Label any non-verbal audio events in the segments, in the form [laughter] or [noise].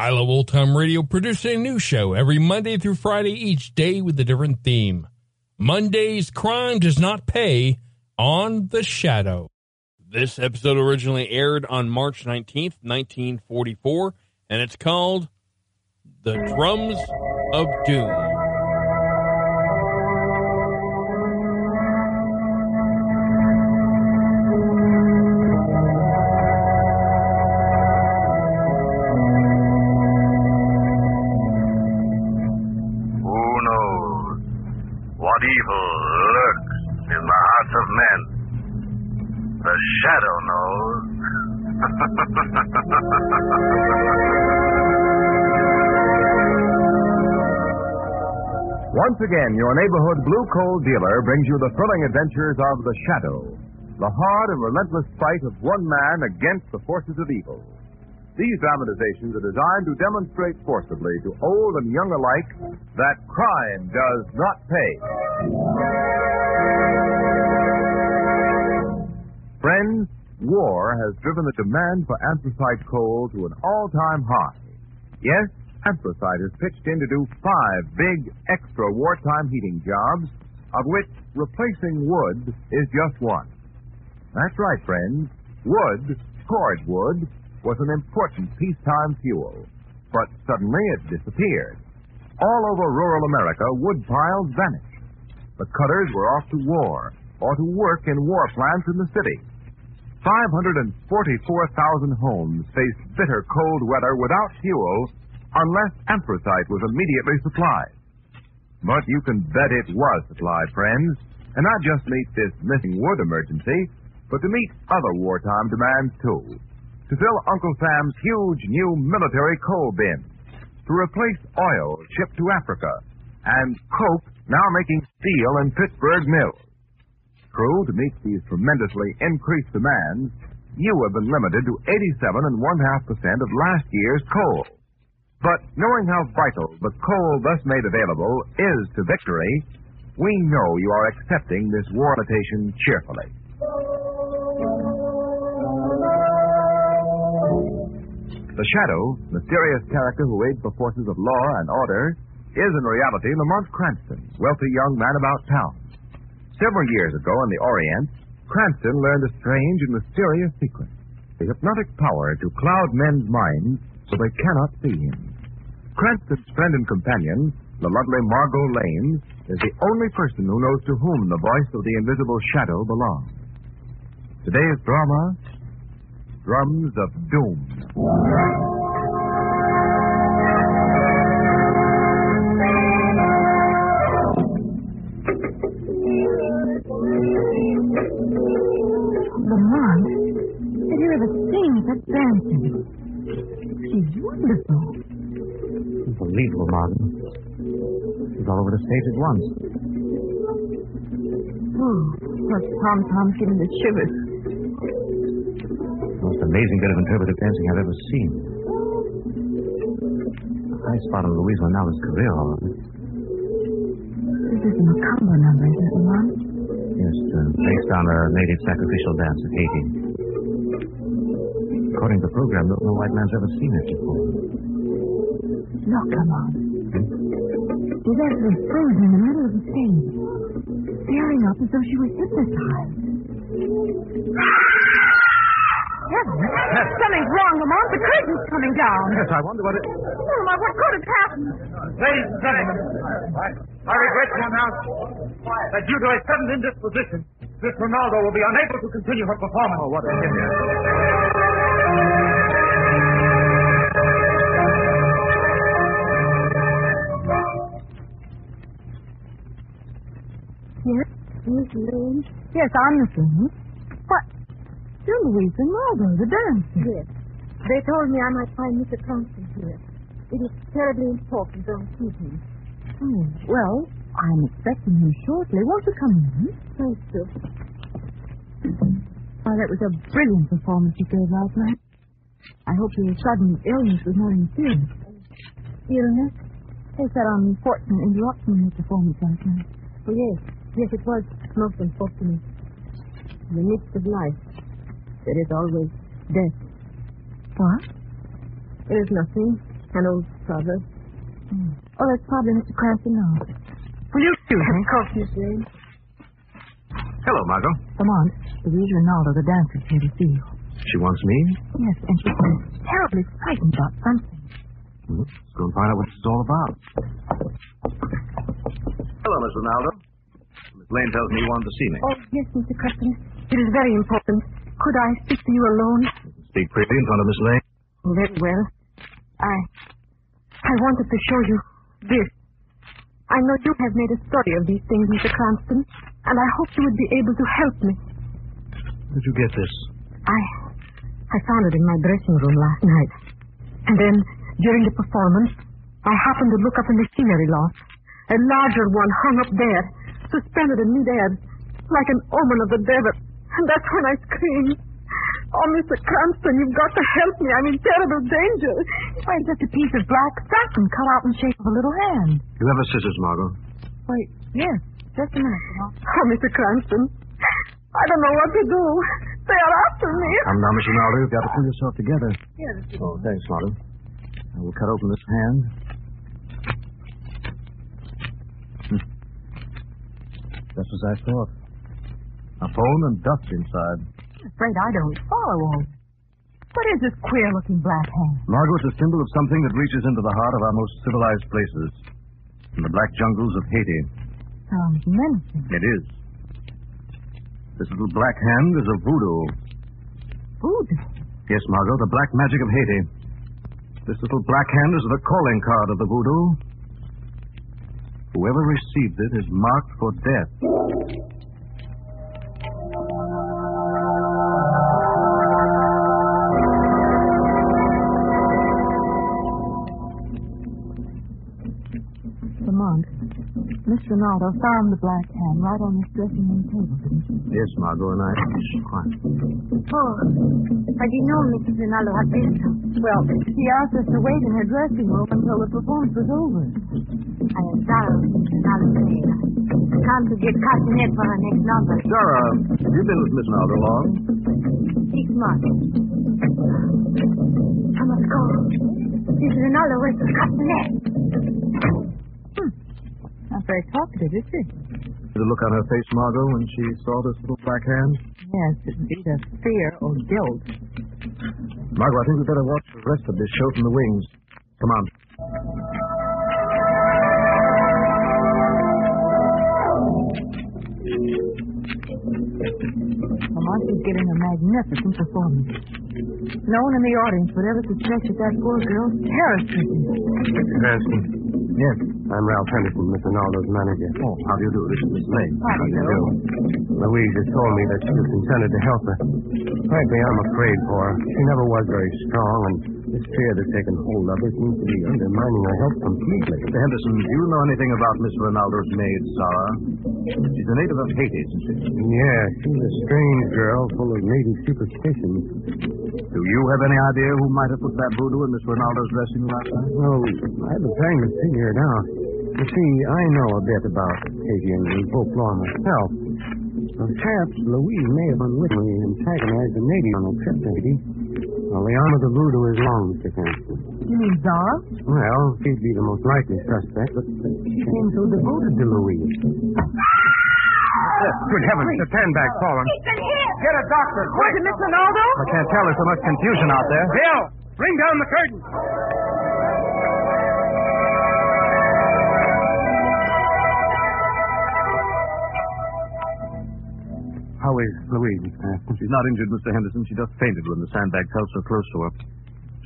I Love Old Time Radio produces a new show every Monday through Friday each day with a different theme. Monday's Crime Does Not Pay on The Shadow. This episode originally aired on March 19th, 1944, and it's called The Drums of Doom. Lurks in the hearts of men? The shadow knows. Once again, your neighborhood blue coal dealer brings you the thrilling adventures of The Shadow, the hard and relentless fight of one man against the forces of evil. These dramatizations are designed to demonstrate forcibly to old and young alike that crime does not pay. Friends, war has driven the demand for anthracite coal to an all-time high. Yes, anthracite is pitched in to do five big extra wartime heating jobs, of which replacing wood is just one. That's right, friends. Wood, cordwood, was an important peacetime fuel. But suddenly it disappeared. All over rural America, wood piles vanished. The cutters were off to war or to work in war plants in the city. 544,000 homes faced bitter cold weather without fuel unless anthracite was immediately supplied. But you can bet it was supplied, friends, and not just meet this missing wood emergency, but to meet other wartime demands too. To fill Uncle Sam's huge new military coal bin, to replace oil shipped to Africa, and Coke now making steel in Pittsburgh mills. True, to meet these tremendously increased demands, you have been limited to 87 and one half percent of last year's coal. But knowing how vital the coal thus made available is to victory, we know you are accepting this war invitation cheerfully. The Shadow, mysterious character who aids the forces of law and order, is in reality Lamont Cranston, wealthy young man about town. Several years ago in the Orient, Cranston learned a strange and mysterious secret the hypnotic power to cloud men's minds so they cannot see him. Cranston's friend and companion, the lovely Margot Lane, is the only person who knows to whom the voice of the invisible shadow belongs. Today's drama Drums of Doom. Lamont, did you ever sing such dancing? She's wonderful. Unbelievable, Martin. She's all over the stage at once. Oh, those tom-toms give me the shivers. Most amazing bit of interpretive dancing I've ever seen. High spot Louise Manala's career, all right. This is a macabre number, isn't it, Lamont? Yes, uh, based on a native sacrificial dance of Haiti. According to the program, no, no white man's ever seen it before. Look, Lamont. She's actually frozen in the middle of the stage, staring up as though she was hypnotized. Heavens! Something's wrong, Lamont. The curtain's coming down. Yes, I wonder what it... Oh, Lamont, what could have happened? Ladies and gentlemen, I, I regret to announce that due to a sudden indisposition, Miss Ronaldo will be unable to continue her performance. Oh, what a pity. Yes, Miss Lane? Yes, I'm Miss Lane. You're Louise the dancer. Yes. They told me I might find Mr. Cranston here. It is terribly important, don't keep him. Oh, well, I'm expecting him shortly. Won't you come in? Thanks, Sue. Oh, that was a brilliant performance you gave last night. I hope your sudden illness was not serious. Illness? Yes, that unfortunate interruption in your performance last night. Oh, yes. Yes, it was most unfortunate. In the midst of life, there is always death. What? There is nothing. An old brother. Oh, that's probably Mr. Cranston now. Will you excuse me? Of course, Miss Lane. Hello, Margot. Come on. Louise Ronaldo, the dancer's here to see you. She wants me? Yes, and she she's terribly frightened about something. Hmm, Let's go and find out what it's all about. Hello, Miss Ronaldo. Miss Lane tells me you wanted to see me. Oh, yes, Mr. Cranston. It is very important. Could I speak to you alone? Speak pretty in front of Miss Lane. Very well. I. I wanted to show you this. I know you have made a study of these things, Mr. Cranston, and I hope you would be able to help me. Where'd you get this? I. I found it in my dressing room last night. And then, during the performance, I happened to look up in the scenery loft. A larger one hung up there, suspended in midair, like an omen of the devil. And that's when I screamed. Oh, Mr. Cranston, you've got to help me. I'm in terrible danger. Why, it's just a piece of black satin cut out in the shape of a little hand. You have a scissors, Margot. Wait, yes, just a minute. Oh, Mr. Cranston, I don't know what to do. They are after me. Come now, Miss Ronaldo. You've got to pull yourself together. Yes. Oh, thanks, Margot. I will cut open this hand. Hmm. Just as I thought. A phone and dust inside. I'm afraid I don't follow all. What is this queer-looking black hand? Margot, it's a symbol of something that reaches into the heart of our most civilized places. In the black jungles of Haiti. Sounds menacing. It is. This little black hand is a voodoo. Voodoo. Yes, Margot, the black magic of Haiti. This little black hand is the calling card of the voodoo. Whoever received it is marked for death. Miss Ronaldo found the black hand right on this dressing room table, didn't she? Yes, Margot, and I. Quiet. Oh, I didn't know Mrs. Rinaldo had been so. Well, she asked us to wait in her dressing room until the performance was over. I am sorry, Mrs. Rinaldo come to get castanet for her next number. Zara, have you been with Miss Ronaldo long? Six months. I must go. Mrs. Rinaldo wants the castanet. Very talkative, is she? The look on her face, Margot, when she saw this little black hand? Yes, it's either fear or guilt. Margot, I think we'd better watch the rest of this show from the wings. Come on. Is giving a magnificent performance. No one in the audience would ever suspect that that poor girl's terror-stricken. Cranston. Yes. I'm Ralph Henderson, Miss Ronaldo's manager. Oh, how do you do? This is Miss Lane. How do you do? Louise has told me that she was consented to help her. Frankly, I'm afraid for her. She never was very strong, and this fear that's taken hold of her seems to be undermining her health completely. Mr. Henderson, do you know anything about Miss Ronaldo's maid, Sarah? She's a native of Haiti, isn't she? Yeah, she's a strange girl full of native superstitions. Do you have any idea who might have put that voodoo in Miss Ronaldo's dressing room last night? Well, I've been trying to figure it out. You see, I know a bit about Asian and folklore myself. Perhaps Louise may have unwittingly antagonized the native on the trip, maybe. Well, the arm of the voodoo is long, Mr. Cranston. You mean Zara? Well, she'd be the most likely suspect, but she seems so devoted to Louise. Good heavens, the sandbag's fallen. Get a doctor, Was quick. it Miss Ronaldo? I can't tell. There's so much confusion out there. Bill, bring down the curtain. How is Louise, Mr. She's not injured, Mr. Henderson. She just fainted when the sandbag fell so close to her.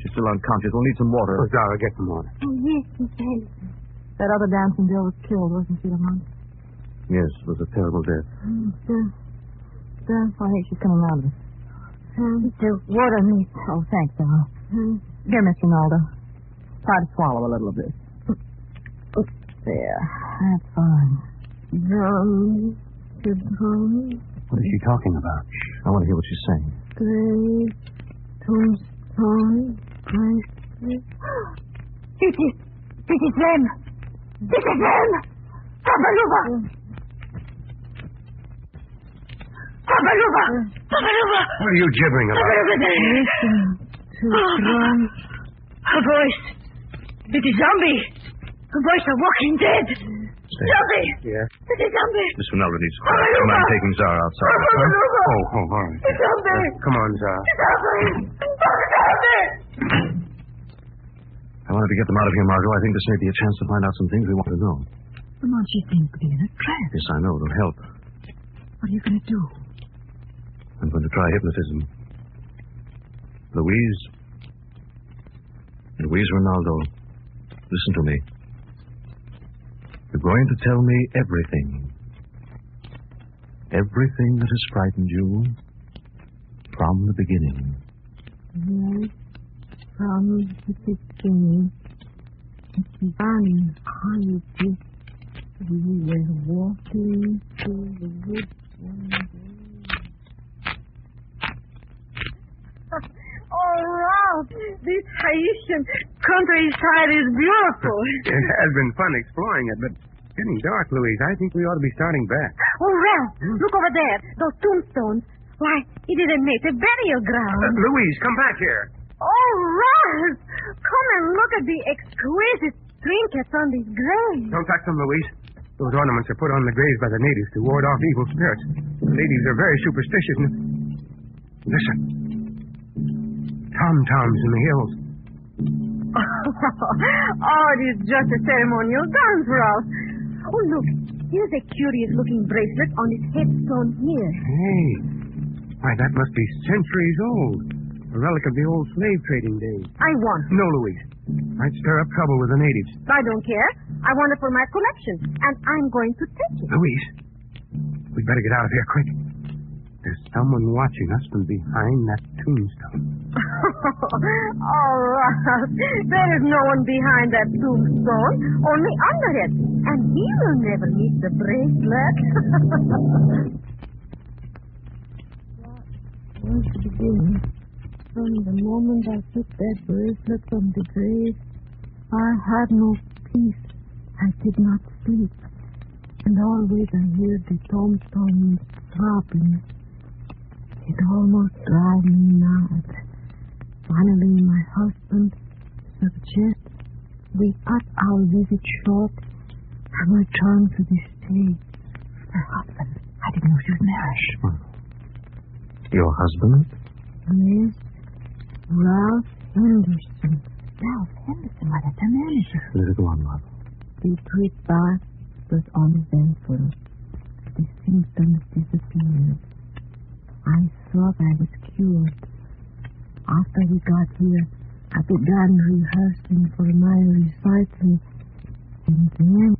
She's still unconscious. We'll need some water. Oh, Zara, get some water. Oh, yes, Miss Henderson. That other dancing girl was killed, wasn't she, Lamont? Yes, it was a terrible death. Oh, still, still, I think she's coming out of it. Mr. Water, miss. Oh, thanks, Zara. Here, Mr. Naldo. Try to swallow a little of this. There. That's fine. Drum, the drum, What is she talking about? I want to hear what she's saying. grave, tombstone, bracelet. It is, it is them. It is them. Tabaluba. Tabaluba. Tabaluba. What are you gibbering about? Tabaluba there. Listen to oh, drum. A voice. It is zombie. A voice of walking dead. Zombie. Yes. It is zombie. Miss Ronaldo needs quiet. Do you mind taking Zara outside? Tabaluba. Oh, oh, all right. It's zombie. Come on, Zara. Zombie. Zombie. I wanted to get them out of here, Margot. I think this may be a chance to find out some things we want to know. Lamont, she seems to be in a trance. Yes, I know. It'll help. What are you going to do? I'm going to try hypnotism. Louise. Louise Ronaldo, listen to me. You're going to tell me everything. Everything that has frightened you from the beginning. Yes, from the beginning. Fine how you did. We were walking through the woods day. Oh, Ralph, this Haitian countryside is beautiful. [laughs] It has been fun exploring it, but it's getting dark, Louise. I think we ought to be starting back. Oh, Ralph, look over there. Those tombstones. Why, it is a native burial Uh, ground. Louise, come back here. Oh, Ralph, come and look at the exquisite trinkets on these graves. Don't touch them, Louise. Those ornaments are put on the graves by the natives to ward off evil spirits. The natives are very superstitious. And... Listen. Tom-toms in the hills. [laughs] oh, it is just a ceremonial dance, Ralph. Oh, look, here's a curious-looking bracelet on his headstone here. Hey. Why, that must be centuries old. A relic of the old slave trading days. I want it. No, Louise. Might stir up trouble with the natives. I don't care. I want it for my collection, and I'm going to take it. Louise, we'd better get out of here quick. There's someone watching us from behind that tombstone. [laughs] oh, Ralph, there is no one behind that tombstone, only under it, and he will never need the bracelet. [laughs] was the beginning. From the moment I took that bracelet from the grave, I had no peace. I did not sleep. And always I hear the tombstones throbbing. It almost drives me mad. Finally, my husband suggests we cut our visit short and return to the States. Her husband. I didn't know she was married. Hmm. Your husband? Yes, Ralph Henderson. Ralph Henderson, why, that's her manager. Let it go on, Margot. The trip back was uneventful. The symptoms disappeared. I thought I was cured. After we got here, I began rehearsing for my recital. And then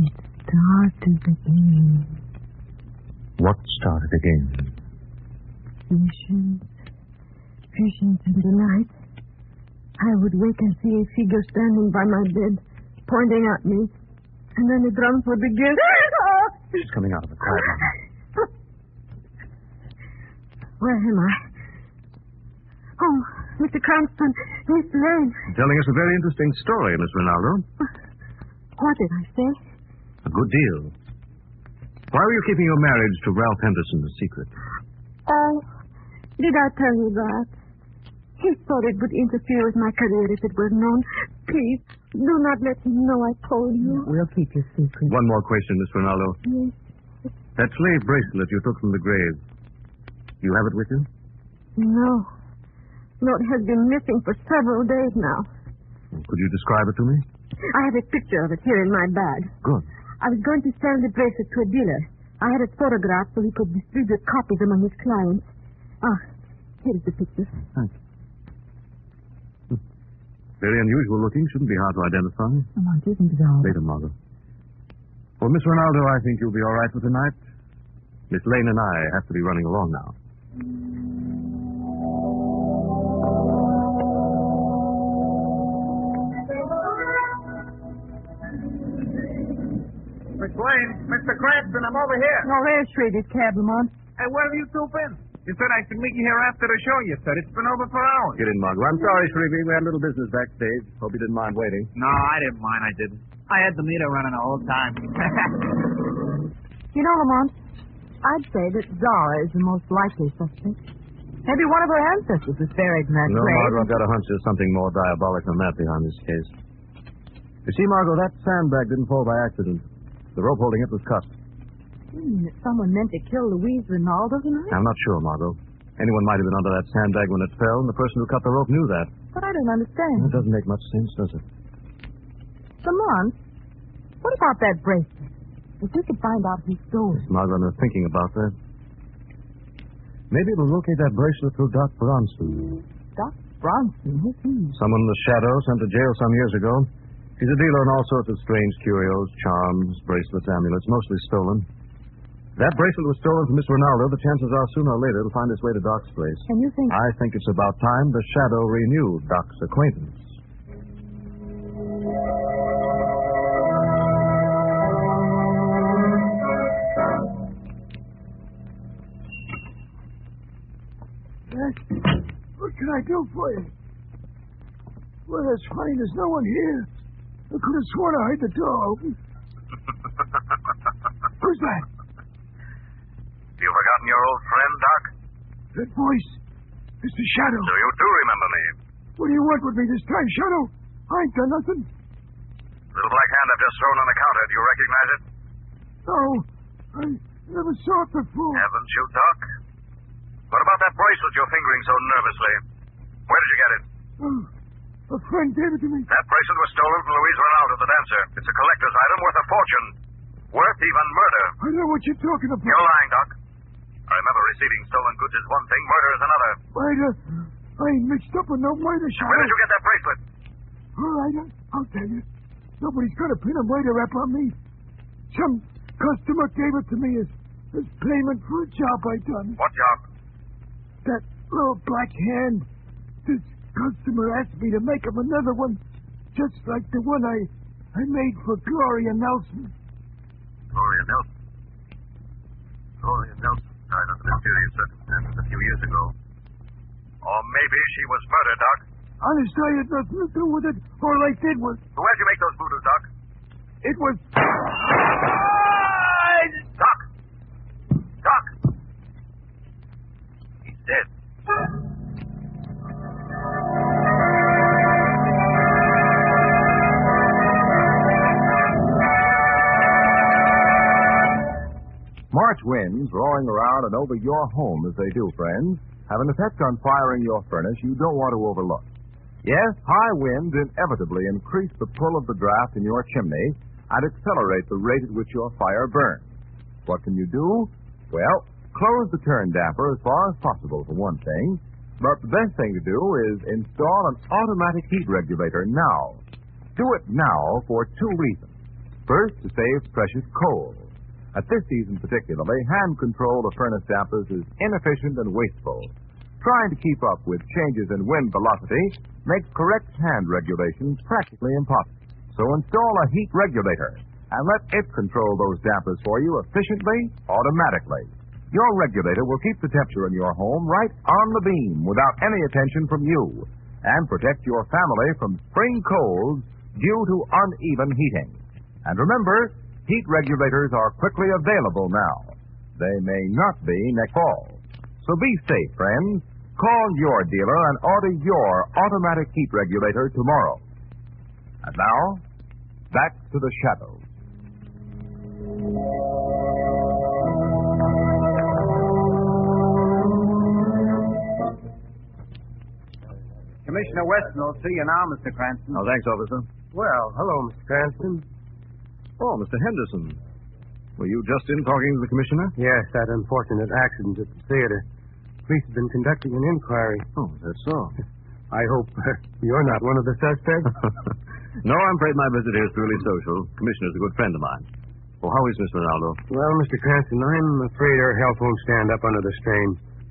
it started again. What started again? Visions. Visions in the night. I would wake and see a figure standing by my bed, pointing at me. And then the drums would begin. She's coming out of the room. [laughs] Where am I? Oh, Mr. Cranston, Miss Lane. Telling us a very interesting story, Miss Ronaldo. What did I say? A good deal. Why were you keeping your marriage to Ralph Henderson a secret? Oh, did I tell you that? He thought it would interfere with my career if it were known. Please, do not let him know I told you. We'll keep your secret. One more question, Miss Ronaldo. Yes. That slave bracelet you took from the grave, you have it with you? No. No, it has been missing for several days now. Could you describe it to me? I have a picture of it here in my bag. Good. I was going to sell the bracelet to a dealer. I had it photographed so he could distribute copies among his clients. Ah, here's the picture. Thanks. Very unusual looking. Shouldn't be hard to identify. Lamont, isn't it all? Later, Margot. Well, Miss Ronaldo, I think you'll be all right for tonight. Miss Lane and I have to be running along now. Miss Lane, Mr. Cranston, I'm over here. Oh, there's Shreve's cab, Lamont. Hey, where have you two been? You said I should meet you here after the show, you said. It's been over for hours. Get in, Margot. I'm sorry, Shrevie. We had a little business backstage. Hope you didn't mind waiting. No, I didn't mind. I didn't. I had the meter running the whole time. [laughs] You know, Lamont, I'd say that Zara is the most likely suspect. Maybe one of her ancestors is buried in that No, grave. Margot, I've got a hunch there's something more diabolic than that behind this case. You see, Margot, that sandbag didn't fall by accident. The rope holding it was cut. You mean that someone meant to kill Louise Rinaldo tonight? I'm not sure, Margot. Anyone might have been under that sandbag when it fell, and the person who cut the rope knew that. But I don't understand. It doesn't make much sense, does it? Lamont, what about that bracelet? If we could find out who stole it. Margot, I'm thinking about that. Maybe it'll locate that bracelet through Doc Bronson. Doc Bronson, who's he? Someone in the shadow sent to jail some years ago. He's a dealer in all sorts of strange curios, charms, bracelets, amulets, mostly stolen. That bracelet was stolen from Miss Ronaldo, the chances are sooner or later it'll find its way to Doc's place. And you think... I think it's about time the shadow renewed Doc's acquaintance. Yes. What can I do for you? Well, that's funny. There's no one here. I could have sworn I heard the door open. Who's that? You forgotten your old friend, Doc? That voice. It's the Shadow. So you do remember me. What do you want with me this time, Shadow? I ain't done nothing. Little black hand I've just thrown on the counter. Do you recognize it? No. I never saw it before. Haven't you, Doc? What about that bracelet you're fingering so nervously? Where did you get it? Oh, A friend gave it to me. That bracelet was stolen from Louise Ronaldo, the dancer. It's a collector's item worth a fortune. Worth even murder. I know what you're talking about. You're lying, Doc. I remember receiving stolen goods is one thing, murder is another. Murder. I ain't mixed up with no murder, Shadow. Where did you get that bracelet? All right, I- I'll tell you. Nobody's going to pin a murder rap on me. Some customer gave it to me as, as payment for a job I done. What job? That little black hand. This customer asked me to make him another one, just like the one I I made for Gloria Nelson. Gloria Nelson. Gloria Nelson died under mysterious circumstances a few years ago. Or maybe she was murdered, Doc. Honest, I had nothing to do with it. All I did was Where'd you make those voodoo, Doc? it was winds roaring around and over your home as they do, friends, have an effect on firing your furnace you don't want to overlook. Yes, high winds inevitably increase the pull of the draft in your chimney and accelerate the rate at which your fire burns. What can you do? Well, close the turn damper as far as possible for one thing, but the best thing to do is install an automatic heat regulator now. Do it now for two reasons. First, to save precious coal. At this season particularly, hand control of furnace dampers is inefficient and wasteful. Trying to keep up with changes in wind velocity makes correct hand regulations practically impossible. So install a heat regulator and let it control those dampers for you efficiently, automatically. Your regulator will keep the temperature in your home right on the beam without any attention from you and protect your family from spring colds due to uneven heating. And remember, heat regulators are quickly available now. They may not be next fall. So be safe, friends. Call your dealer and order your automatic heat regulator tomorrow. And now, back to the shadows. Commissioner Weston will see you now, Mr. Cranston. Oh, thanks, officer. Well, hello, Mr. Cranston. Oh, Mr. Henderson. Were you just in talking to the commissioner? Yes, that unfortunate accident at the theater. Police have been conducting an inquiry. Oh, that's so. [laughs] I hope uh, you're not one of the suspects. [laughs] no, I'm afraid my visit here is purely social. Commissioner's a good friend of mine. Well, how is Miss Ronaldo? Well, Mr. Cranston, I'm afraid her health won't stand up under the strain.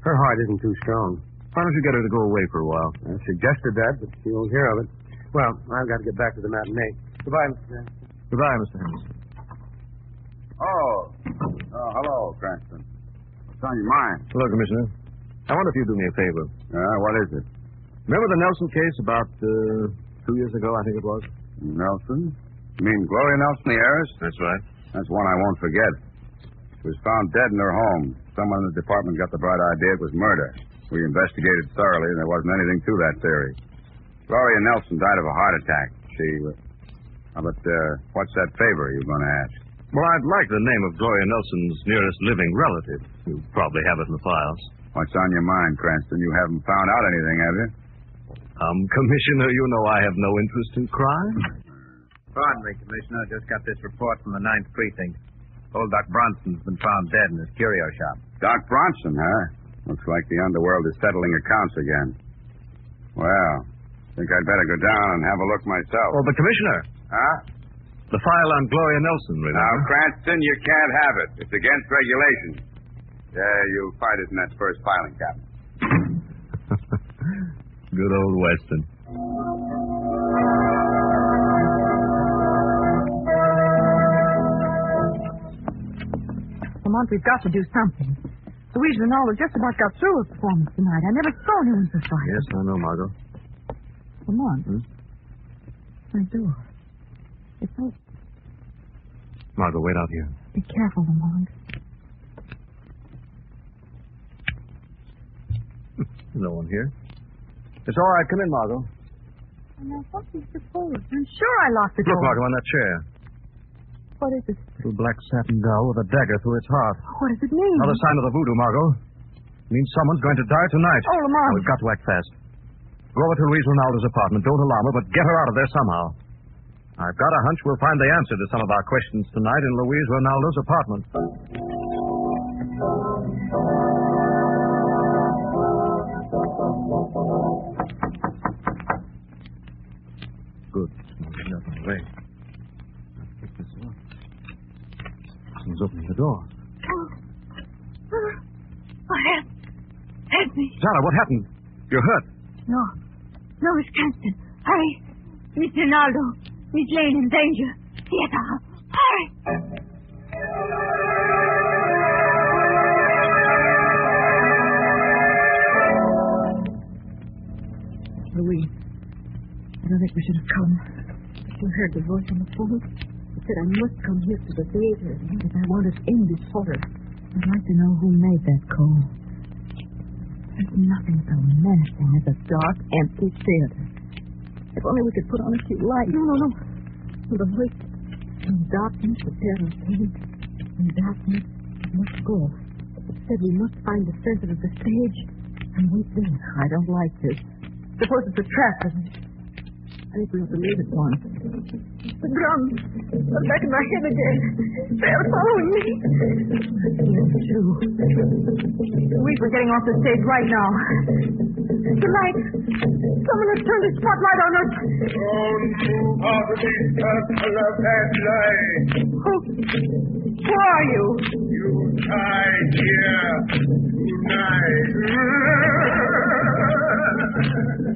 Her heart isn't too strong. Why don't you get her to go away for a while? I suggested that, but she won't hear of it. Well, I've got to get back to the matinee. Goodbye, Mr. Cranston. Goodbye, Mr. Henderson. Oh. Oh, hello, Cranston. What's on your mind? Hello, Commissioner. I wonder if you'd do me a favor. Uh, what is it? Remember the Nelson case about uh, two years ago, I think it was? Nelson? You mean Gloria Nelson, the heiress? That's right. That's one I won't forget. She was found dead in her home. Someone in the department got the bright idea it was murder. We investigated thoroughly, and there wasn't anything to that theory. Gloria Nelson died of a heart attack. She. But uh, what's that favor you're going to ask? Well, I'd like the name of Gloria Nelson's nearest living relative. You probably have it in the files. What's on your mind, Cranston? You haven't found out anything, have you? Um, Commissioner, you know I have no interest in crime. Pardon me, Commissioner. I just got this report from the Ninth Precinct. Old Doc Bronson's been found dead in his curio shop. Doc Bronson, huh? Looks like the underworld is settling accounts again. Well, I think I'd better go down and have a look myself. Oh, but Commissioner. Huh? The file on Gloria Nelson, remember? Now, Cranston, you can't have it. It's against regulations. Yeah, you'll find it in that first filing cabinet. [laughs] Good old Weston. Lamont, we've got to do something. Louise Ronaldo just about got through her performance tonight. I never saw anyone so frightened. Yes, I know, Margot. Lamont. Hmm? My door. It's open. Margot, wait out here. Be careful, Lamont. No one here. It's all right. Come in, Margot. Now, what is the forward? I'm sure I locked the Look. Margot, on that chair. What is it? Little black satin doll with a dagger through its heart. Oh, what does it mean? Another sign of the voodoo, Margot. It means someone's going to die tonight. Oh, Lamont. We've got to act fast. Go over to Louise Ronaldo's apartment. Don't alarm her, but get her out of there somehow. I've got a hunch we'll find the answer to some of our questions tonight in Louise Ronaldo's apartment. Good. Smells nothing away. I'll pick this up. Someone's opening the door. Oh. oh, help. Help me. Zara, what happened? You're hurt. No. No, Miss Cranston. Hurry. Miss Ronaldo. Miss Lane in danger. Theater. Hurry. Louise, I don't think we should have come. You heard the voice on the phone. It said I must come here to the theater if I want to end this horror. I'd like to know who made that call. There's nothing so menacing as a dark, empty theater. If only we could put on a few lights. No, no, no. The voice. In darkness, the terror came. In darkness, we must go. It said we must find the center of the stage and wait there. I don't like this. Suppose it's a trap. I to leave it one. The drums are back in my head again. They're following me. We were getting off the stage right now. The light. Someone has turned the spotlight on us. Of the of. Who? Who are you? You die here I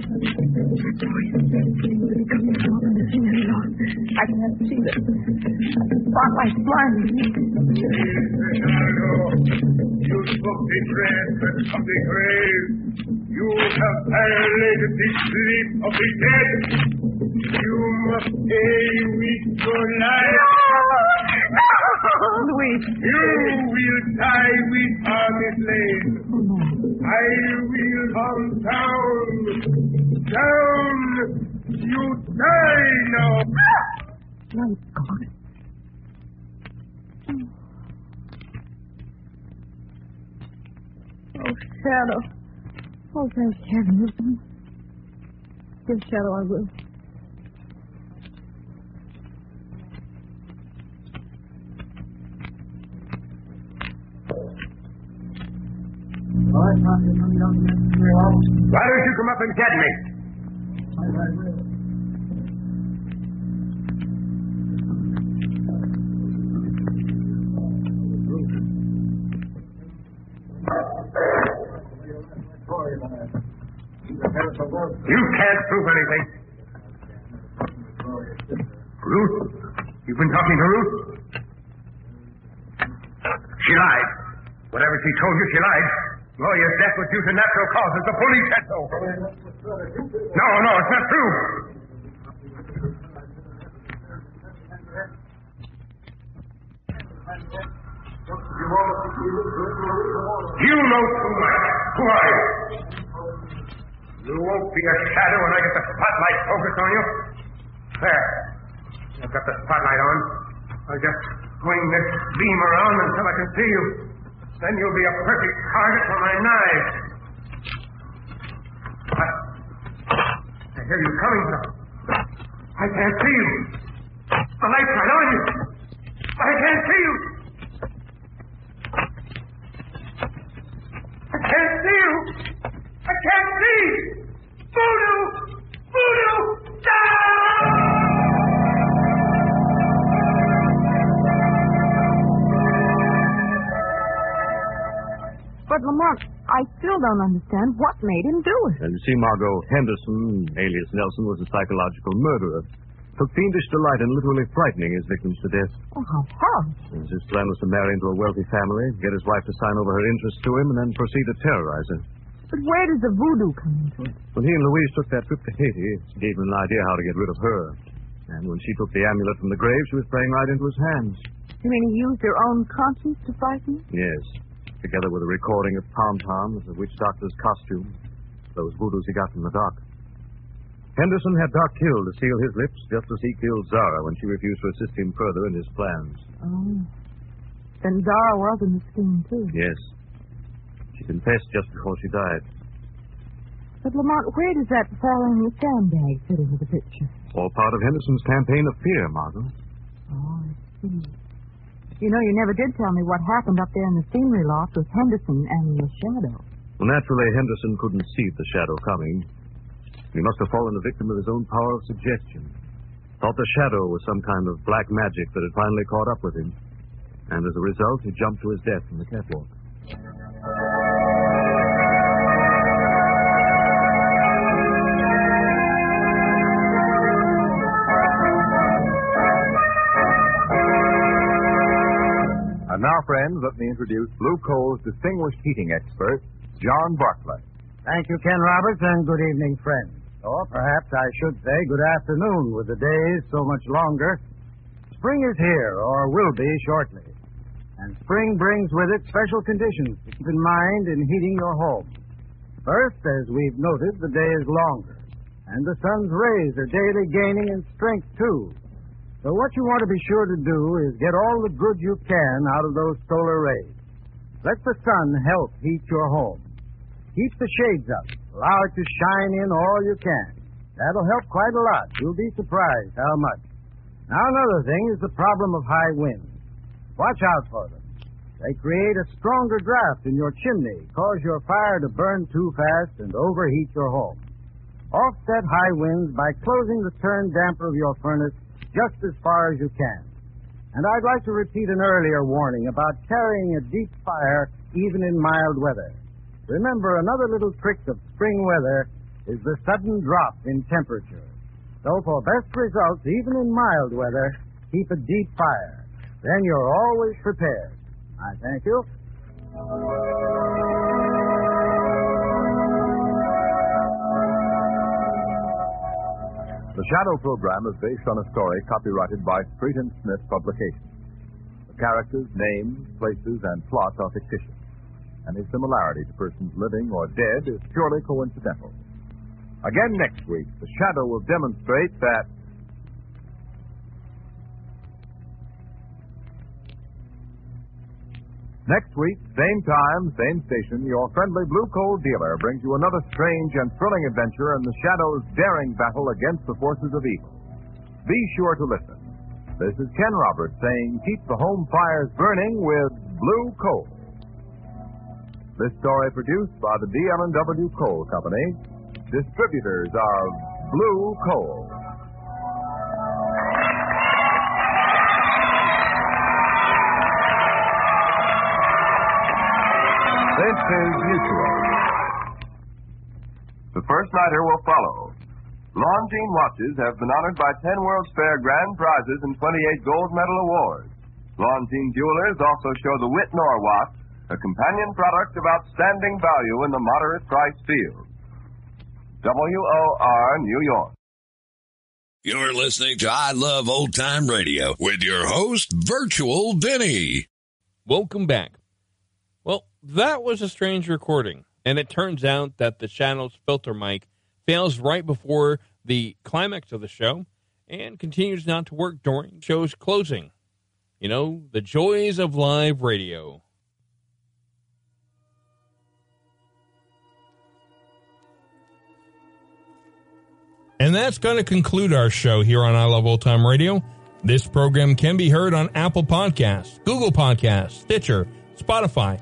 can't see the spotlight blinding me. You took the breath of the grave. You have violated the sleep of the dead. You must pay with your life. Louise. You will die with Lane. I will come down. Down. You die now. My God. Oh, Shadow. Oh, thank heaven. Yes, Shadow, I will. Why don't you come up and get me? You can't prove anything. Ruth? You've been talking to Ruth? She lied. Whatever she told you, she lied. Gloria's death was due to natural causes. The police said so. No, no, it's not true. You know too much. Who are you? You won't be a shadow when I get the spotlight focused on you. There. I've got the spotlight on. I'll just swing this beam around until I can see you. Then you'll be a perfect target for my knife. I, I hear you coming, sir. I can't see you. The light's right on you. Still don't understand what made him do it. And you see, Margot, Henderson, alias Nelson, was a psychological murderer. Took fiendish delight in literally frightening his victims to death. Oh, how horrible. And His plan was to marry into a wealthy family, get his wife to sign over her interests to him, and then proceed to terrorize her. But where does the voodoo come into it? When he and Louise took that trip to Haiti, it gave him an idea how to get rid of her. And when she took the amulet from the grave, she was playing right into his hands. You mean he used your own conscience to frighten? Yes. Together with a recording of Tom Tom as a witch doctor's costume. Those voodoos he got from the doc. Henderson had Doc killed to seal his lips, just as he killed Zara when she refused to assist him further in his plans. Oh. Then Zara was in the scheme, too. Yes. She confessed just before she died. But, Lamont, where does that falling the sandbag fit into the picture? All part of Henderson's campaign of fear, Margot. Oh, I see. You know, you never did tell me what happened up there in the scenery loft with Henderson and the shadow. Well, naturally, Henderson couldn't see the shadow coming. He must have fallen a victim of his own power of suggestion. Thought the shadow was some kind of black magic that had finally caught up with him. And as a result, he jumped to his death from the catwalk. Now, friends, let me introduce Blue Coal's distinguished heating expert, John Barclay. Thank you, Ken Roberts, and good evening, friends. Or perhaps I should say good afternoon, with the days so much longer. Spring is here, or will be shortly. And spring brings with it special conditions to keep in mind in heating your home. First, as we've noted, the day is longer, and the sun's rays are daily gaining in strength, too. So what you want to be sure to do is get all the good you can out of those solar rays. Let the sun help heat your home. Keep the shades up. Allow it to shine in all you can. That'll help quite a lot. You'll be surprised how much. Now, another thing is the problem of high winds. Watch out for them. They create a stronger draft in your chimney, cause your fire to burn too fast and overheat your home. Offset high winds by closing the turn damper of your furnace just as far as you can. And I'd like to repeat an earlier warning about carrying a deep fire even in mild weather. Remember, another little trick of spring weather is the sudden drop in temperature. So, for best results, even in mild weather, keep a deep fire. Then you're always prepared. I thank you. The Shadow program is based on a story copyrighted by Street and Smith Publications. The characters, names, places, and plots are fictitious. Any similarity to persons living or dead is purely coincidental. Again next week, The Shadow will demonstrate that Next week, same time, same station, your friendly Blue Coal dealer brings you another strange and thrilling adventure in the Shadow's daring battle against the forces of evil. Be sure to listen. This is Ken Roberts saying keep the home fires burning with Blue Coal. This story produced by the DL&W Coal Company, distributors of Blue Coal. This is Mutual. The first nighter will follow. Longines watches have been honored by 10 World's Fair grand prizes and 28 gold medal awards. Longines jewelers also show the Wittnauer watch, a companion product of outstanding value in the moderate price field. WOR New York. You're listening to I Love Old Time Radio with your host, Virtual Vinny. Welcome back. That was a strange recording, and it turns out that the channel's filter mic fails right before the climax of the show and continues not to work during show's closing. You know, the joys of live radio. And that's going to conclude our show here on I Love Old Time Radio. This program can be heard on Apple Podcasts, Google Podcasts, Stitcher, Spotify,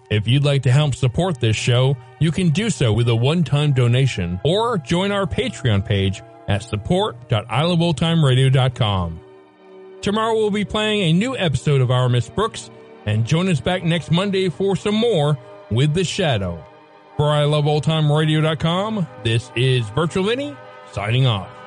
If you'd like to help support this show, you can do so with a one-time donation or join our Patreon page at support.iloveoldtimeradio.com. Tomorrow we'll be playing a new episode of Our Miss Brooks, and join us back next Monday for some more with The Shadow. For iloveoldtimeradio.com, this is Virtual Vinny signing off.